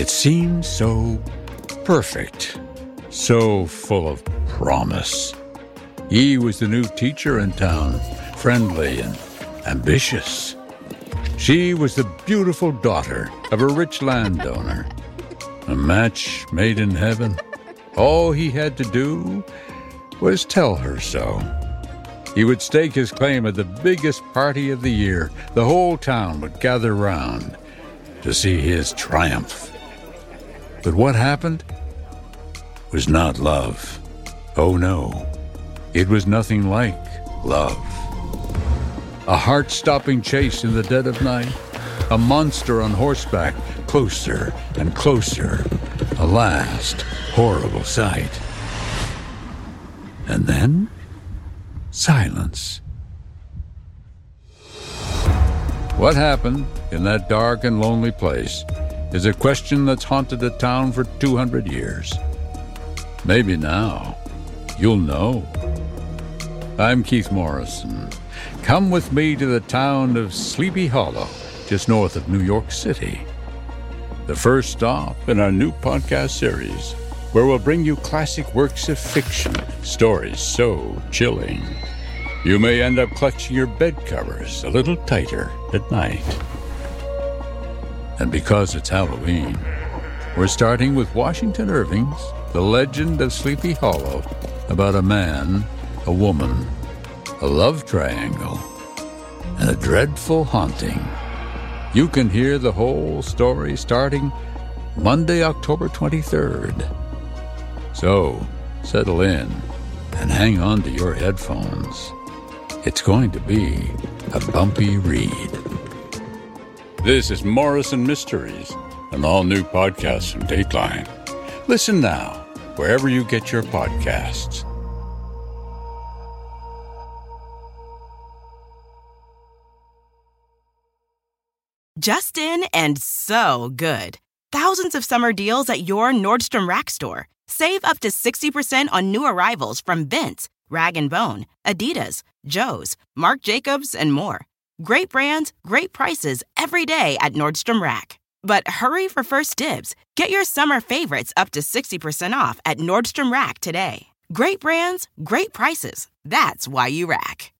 It seemed so perfect, so full of promise. He was the new teacher in town, friendly and ambitious. She was the beautiful daughter of a rich landowner. A match made in heaven. All he had to do was tell her so. He would stake his claim at the biggest party of the year. The whole town would gather round to see his triumph. But what happened was not love. Oh no, it was nothing like love. A heart stopping chase in the dead of night, a monster on horseback, closer and closer, a last horrible sight. And then, silence. What happened in that dark and lonely place is a question that's haunted the town for 200 years. Maybe now you'll know. I'm Keith Morrison. Come with me to the town of Sleepy Hollow, just north of New York City. The first stop in our new podcast series, where we'll bring you classic works of fiction, stories so chilling. You may end up clutching your bed covers a little tighter at night. And because it's Halloween, we're starting with Washington Irving's The Legend of Sleepy Hollow about a man, a woman, a love triangle, and a dreadful haunting. You can hear the whole story starting Monday, October 23rd. So, settle in and hang on to your headphones. It's going to be a bumpy read. This is Morrison Mysteries, an all new podcast from Dateline. Listen now, wherever you get your podcasts. Justin and so good. Thousands of summer deals at your Nordstrom Rack store. Save up to 60% on new arrivals from Vince, Rag & Bone, Adidas, Joe's, Marc Jacobs, and more. Great brands, great prices every day at Nordstrom Rack. But hurry for first dibs. Get your summer favorites up to 60% off at Nordstrom Rack today. Great brands, great prices. That's why you rack.